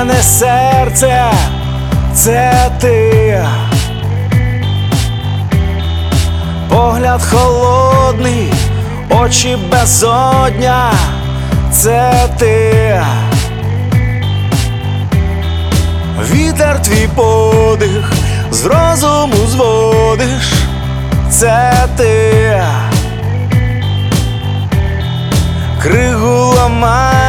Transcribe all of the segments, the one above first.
Рване серце, це ти. Погляд холодний, очі безодня, це ти. Вітер твій подих, з розуму зводиш, це ти. Кригу ламаючи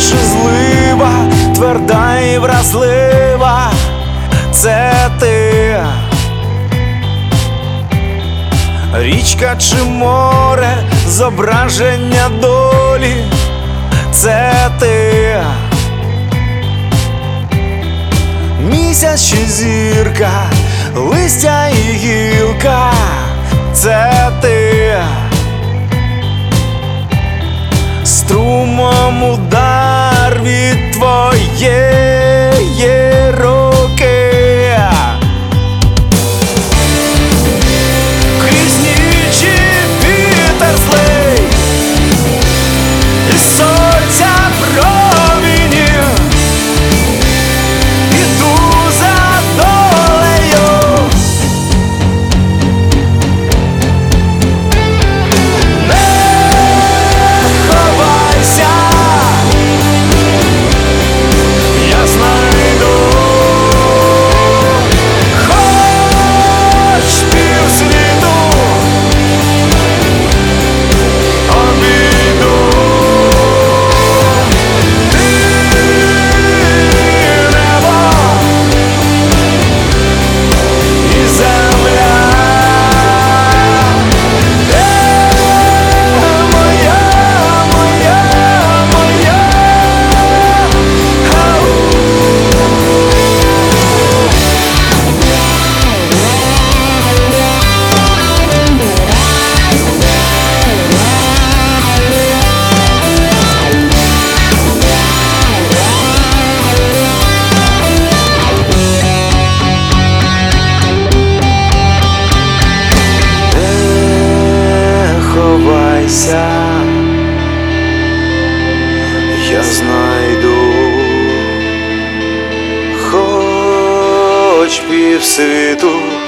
чи злива, тверда і вразлива, це ти. Річка чи море, зображення долі, це ти. Місяць чи зірка, листя і гілка, ховайся, я знайду хоч півсвіту